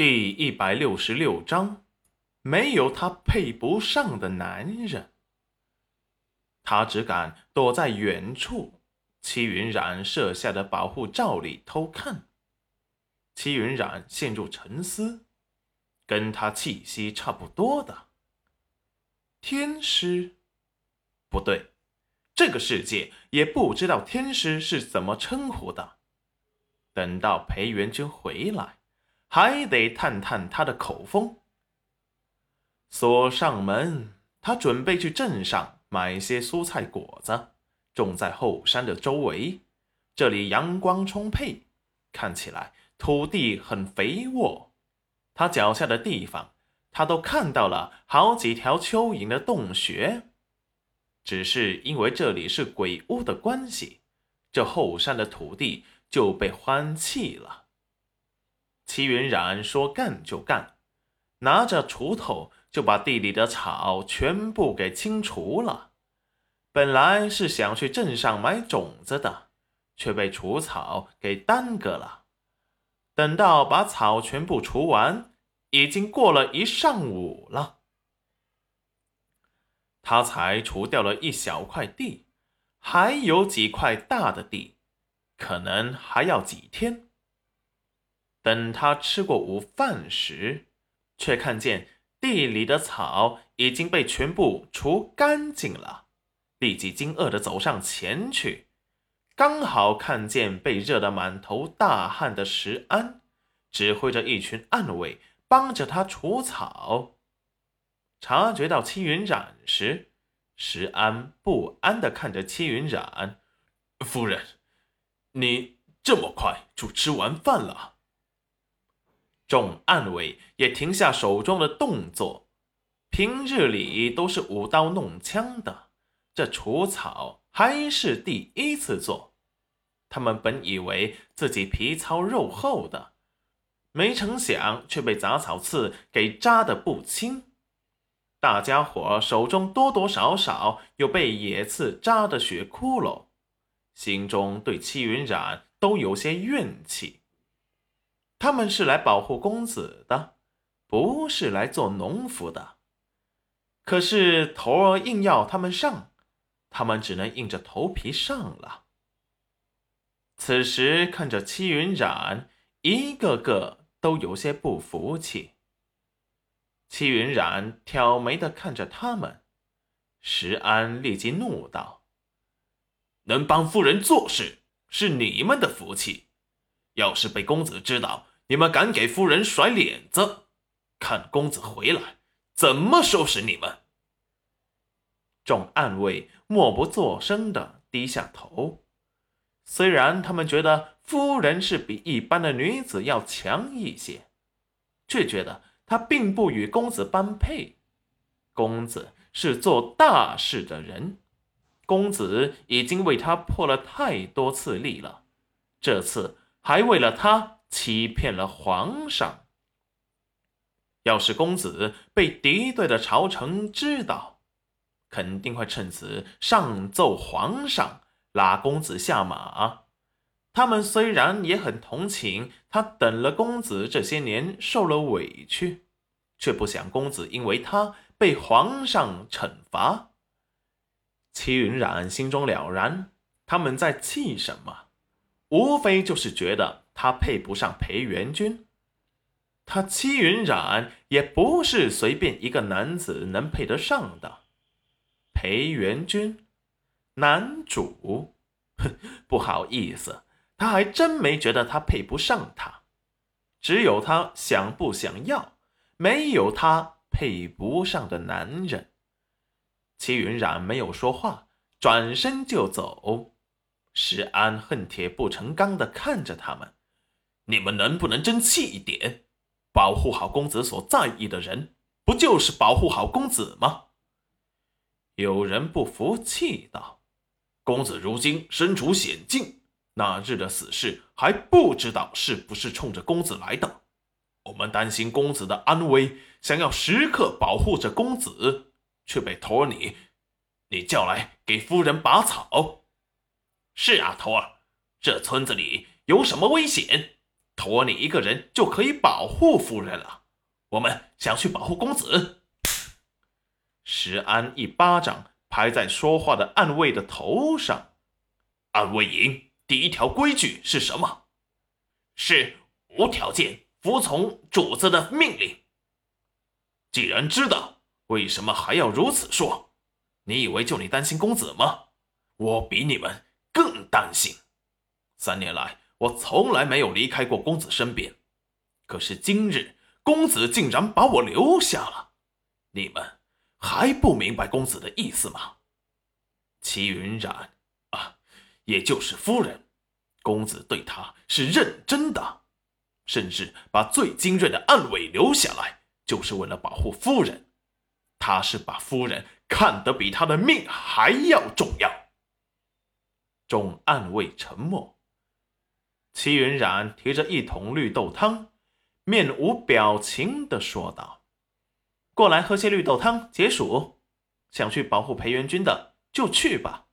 第一百六十六章，没有他配不上的男人。他只敢躲在远处，戚云染设下的保护罩里偷看。戚云染陷入沉思，跟他气息差不多的天师，不对，这个世界也不知道天师是怎么称呼的。等到裴元君回来。还得探探他的口风。锁上门，他准备去镇上买些蔬菜果子，种在后山的周围。这里阳光充沛，看起来土地很肥沃。他脚下的地方，他都看到了好几条蚯蚓的洞穴。只是因为这里是鬼屋的关系，这后山的土地就被荒弃了。齐云染说：“干就干，拿着锄头就把地里的草全部给清除了。本来是想去镇上买种子的，却被除草给耽搁了。等到把草全部除完，已经过了一上午了。他才除掉了一小块地，还有几块大的地，可能还要几天。”等他吃过午饭时，却看见地里的草已经被全部除干净了，立即惊愕地走上前去，刚好看见被热得满头大汗的石安，指挥着一群暗卫帮着他除草。察觉到戚云染时，石安不安地看着戚云染：“夫人，你这么快就吃完饭了？”众暗卫也停下手中的动作，平日里都是舞刀弄枪的，这除草还是第一次做。他们本以为自己皮糙肉厚的，没成想却被杂草刺给扎得不轻。大家伙手中多多少少有被野刺扎的血窟窿，心中对戚云染都有些怨气。他们是来保护公子的，不是来做农夫的。可是头儿硬要他们上，他们只能硬着头皮上了。此时看着戚云染，一个个都有些不服气。戚云染挑眉的看着他们，石安立即怒道：“能帮夫人做事，是你们的福气。要是被公子知道，”你们敢给夫人甩脸子？看公子回来怎么收拾你们！众暗卫默不作声的低下头，虽然他们觉得夫人是比一般的女子要强一些，却觉得她并不与公子般配。公子是做大事的人，公子已经为他破了太多次例了，这次还为了他。欺骗了皇上。要是公子被敌对的朝臣知道，肯定会趁此上奏皇上，拉公子下马。他们虽然也很同情他，等了公子这些年受了委屈，却不想公子因为他被皇上惩罚。齐云染心中了然，他们在气什么？无非就是觉得。他配不上裴元君，他戚云染也不是随便一个男子能配得上的。裴元君，男主，哼，不好意思，他还真没觉得他配不上他，只有他想不想要，没有他配不上的男人。戚云染没有说话，转身就走。石安恨铁不成钢的看着他们。你们能不能争气一点？保护好公子所在意的人，不就是保护好公子吗？有人不服气道：“公子如今身处险境，那日的死事还不知道是不是冲着公子来的。我们担心公子的安危，想要时刻保护着公子，却被托儿你，你叫来给夫人拔草。是啊，头儿，这村子里有什么危险？”托你一个人就可以保护夫人了。我们想去保护公子。石安一巴掌拍在说话的暗卫的头上。暗卫营第一条规矩是什么？是无条件服从主子的命令。既然知道，为什么还要如此说？你以为就你担心公子吗？我比你们更担心。三年来，我从来没有离开过公子身边，可是今日公子竟然把我留下了。你们还不明白公子的意思吗？齐云染啊，也就是夫人，公子对她是认真的，甚至把最精锐的暗卫留下来，就是为了保护夫人。他是把夫人看得比他的命还要重要。众暗卫沉默。齐云冉提着一桶绿豆汤，面无表情的说道：“过来喝些绿豆汤解暑。想去保护裴元君的就去吧。”